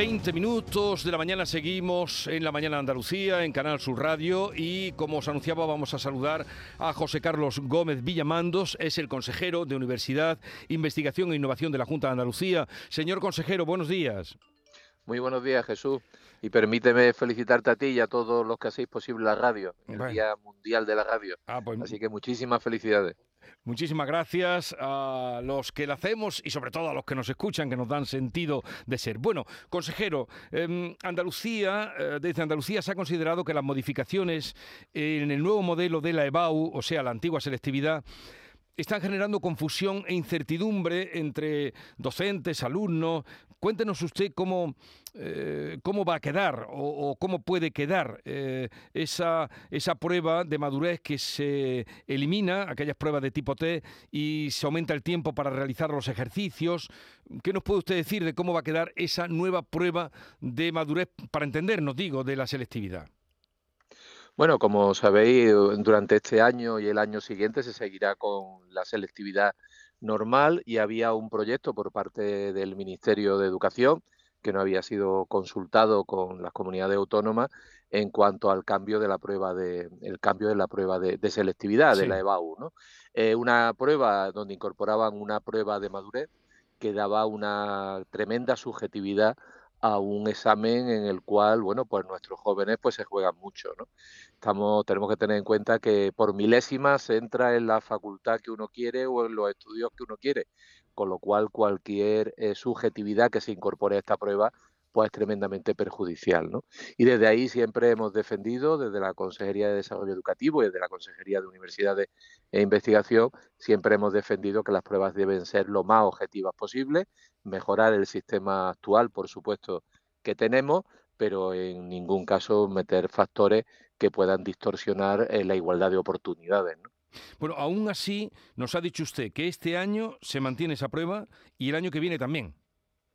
20 minutos de la mañana seguimos en la mañana de Andalucía, en Canal Sur Radio y como os anunciaba vamos a saludar a José Carlos Gómez Villamandos, es el consejero de Universidad, Investigación e Innovación de la Junta de Andalucía. Señor consejero, buenos días. Muy buenos días, Jesús. Y permíteme felicitarte a ti y a todos los que hacéis posible la radio, el Día Mundial de la Radio. Ah, pues Así que muchísimas felicidades. Muchísimas gracias a los que la hacemos y sobre todo a los que nos escuchan, que nos dan sentido de ser. Bueno, consejero, em, Andalucía, eh, desde Andalucía se ha considerado que las modificaciones en el nuevo modelo de la EBAU, o sea, la antigua selectividad, están generando confusión e incertidumbre entre docentes, alumnos. Cuéntenos usted cómo, eh, cómo va a quedar o, cómo puede quedar eh, esa, esa prueba de madurez que se elimina, aquellas pruebas de tipo T, y se aumenta el tiempo para realizar los ejercicios. ¿Qué nos puede usted decir de cómo va a quedar esa nueva prueba de madurez, para entendernos, digo, de la selectividad? Bueno, como sabéis, durante este año y el año siguiente se seguirá con la selectividad normal y había un proyecto por parte del Ministerio de Educación que no había sido consultado con las comunidades autónomas en cuanto al cambio de la prueba de el cambio de la prueba de, selectividad de la EBAU, ¿no? Eh, una prueba donde incorporaban una prueba de madurez que daba una tremenda subjetividad a un examen en el cual, bueno, pues nuestros jóvenes pues se juegan mucho, ¿no? Estamos, tenemos que tener en cuenta que por milésimas se entra en la facultad que uno quiere o en los estudios que uno quiere, con lo cual cualquier eh, subjetividad que se incorpore a esta prueba pues es tremendamente perjudicial. ¿no? Y desde ahí siempre hemos defendido, desde la Consejería de Desarrollo Educativo y desde la Consejería de Universidades e Investigación, siempre hemos defendido que las pruebas deben ser lo más objetivas posible, mejorar el sistema actual, por supuesto, que tenemos, pero en ningún caso meter factores que puedan distorsionar eh, la igualdad de oportunidades. Bueno, aún así, nos ha dicho usted que este año se mantiene esa prueba y el año que viene también.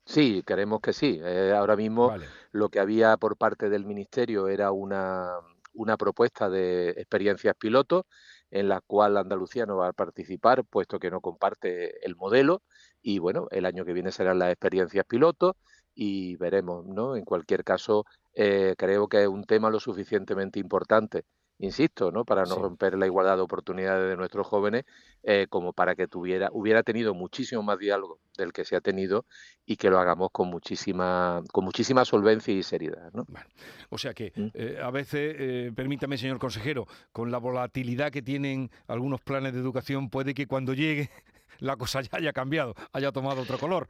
Sí, queremos que sí. Eh, ahora mismo lo que había por parte del Ministerio era una, una propuesta de experiencias pilotos en la cual Andalucía no va a participar, puesto que no comparte el modelo. Y bueno, el año que viene serán las experiencias pilotos y veremos, ¿no? En cualquier caso, eh, creo que es un tema lo suficientemente importante insisto, ¿no? para no romper la igualdad de oportunidades de nuestros jóvenes, eh, como para que tuviera, hubiera tenido muchísimo más diálogo del que se ha tenido y que lo hagamos con muchísima, con muchísima solvencia y seriedad. ¿no? o sea que ¿Mm? eh, a veces, eh, permítame, señor consejero, con la volatilidad que tienen algunos planes de educación, puede que cuando llegue la cosa ya haya cambiado, haya tomado otro color.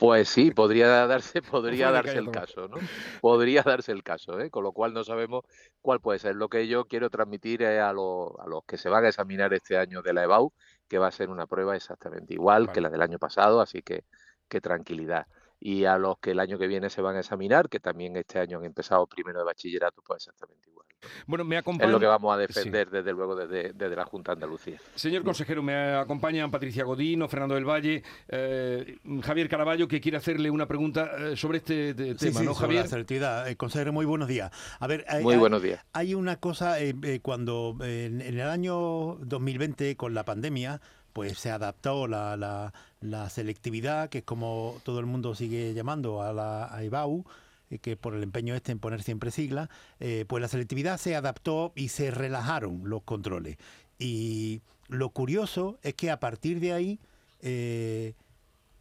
Pues sí, podría darse, podría darse el caso, ¿no? Podría darse el caso, ¿eh? Con lo cual no sabemos cuál puede ser. Lo que yo quiero transmitir a, los que se van a examinar este año de la EBAU, que va a ser una prueba exactamente igual que la del año pasado, así que, que tranquilidad y a los que el año que viene se van a examinar, que también este año han empezado primero de bachillerato, pues exactamente igual. Bueno, me acompaña... Es lo que vamos a defender desde luego desde, la Junta de Andalucía. Señor consejero, me acompañan Patricia Godino, Fernando del Valle, eh, Javier Caraballo, que quiere hacerle una pregunta eh, sobre este tema, ¿no, Javier? La eh, consejero, muy buenos días. A ver, hay, muy buenos días. Hay una cosa, cuando en, en el año 2020, con la pandemia, pues se adaptó la, la, selectividad, que es como todo el mundo sigue llamando a la a IBAU, eh, que por el empeño este en poner siempre sigla, eh, pues la selectividad se adaptó y se relajaron los controles. Y lo curioso es que a partir de ahí eh,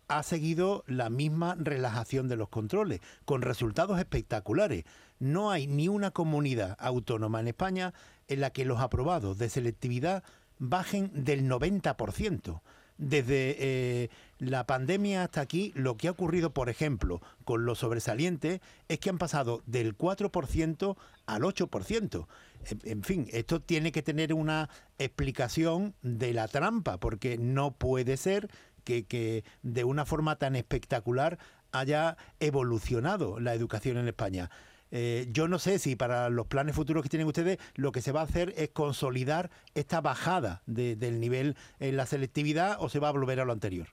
ha seguido la misma relajación de los controles, con resultados espectaculares. No hay ni una comunidad autónoma en España en la que los aprobados de selectividad bajen del 90%. Desde eh, la pandemia hasta aquí, lo que ha ocurrido, por ejemplo, con los sobresalientes, es que han pasado del 4% al 8%. En, fin, esto tiene que tener una explicación de la trampa, porque no puede ser que, que de una forma tan espectacular haya evolucionado la educación en España. Eh, yo no sé si para los planes futuros que tienen ustedes lo que se va a hacer es consolidar esta bajada del nivel en la selectividad o se va a volver a lo anterior.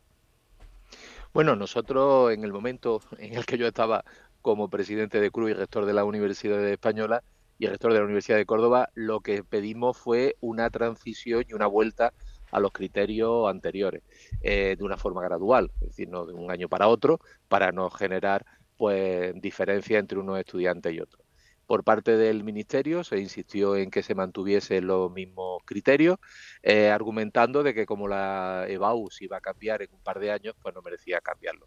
Bueno, nosotros en el momento en el que yo estaba como presidente de Cruz y rector de la Universidad Española y rector de la Universidad de Córdoba, lo que pedimos fue una transición y una vuelta a los criterios anteriores, eh, de una forma gradual, es decir, no de un año para otro, para no generar pues diferencia entre unos estudiantes y otros. Por parte del Ministerio se insistió en que se mantuviesen los mismos criterios, eh, argumentando de que como la EBAU se iba a cambiar en un par de años, pues no merecía cambiarlo.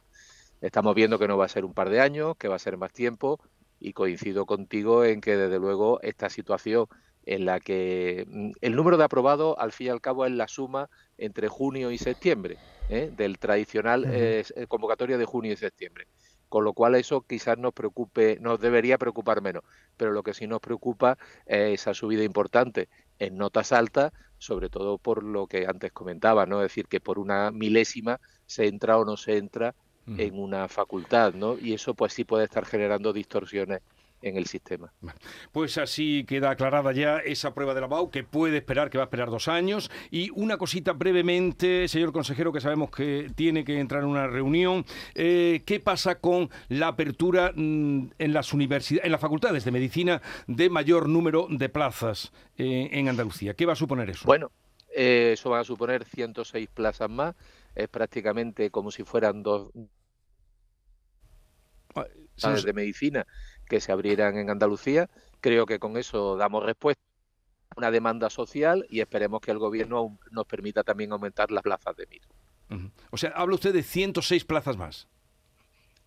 Estamos viendo que no va a ser un par de años, que va a ser más tiempo, y coincido contigo en que desde luego esta situación en la que mm, el número de aprobados al fin y al cabo es la suma entre junio y septiembre, ¿eh? del tradicional eh, convocatoria de junio y septiembre con lo cual eso quizás nos preocupe, nos debería preocupar menos, pero lo que sí nos preocupa es esa subida importante en notas altas, sobre todo por lo que antes comentaba, ¿no? Es decir, que por una milésima se entra o no se entra en una facultad, ¿no? Y eso pues sí puede estar generando distorsiones en el sistema. Pues así queda aclarada ya esa prueba de la BAU que puede esperar, que va a esperar dos años. Y una cosita brevemente, señor consejero, que sabemos que tiene que entrar en una reunión. Eh, ¿Qué pasa con la apertura mm, en las universidades, en las facultades de medicina de mayor número de plazas eh, en Andalucía? ¿Qué va a suponer eso? Bueno, eh, eso va a suponer 106 plazas más. Es prácticamente como si fueran dos de medicina que se abrieran en Andalucía. Creo que con eso damos respuesta a una demanda social y esperemos que el gobierno nos permita también aumentar las plazas de MIR. O sea, habla usted de 106 plazas más.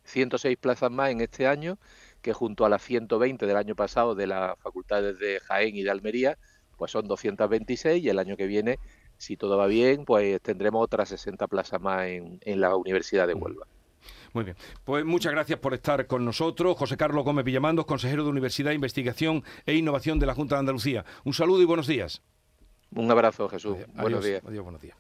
106 plazas más en este año, que junto a las 120 del año pasado de las facultades de Jaén y de Almería, pues son 226 y el año que viene, si todo va bien, pues tendremos otras 60 plazas más en, en la Universidad de Huelva. Muy bien. Pues muchas gracias por estar con nosotros. José Carlos Gómez Villamandos, consejero de Universidad, Investigación e Innovación de la Junta de Andalucía. Un saludo y buenos días. Un abrazo, Jesús. buenos días. Adiós, buenos días.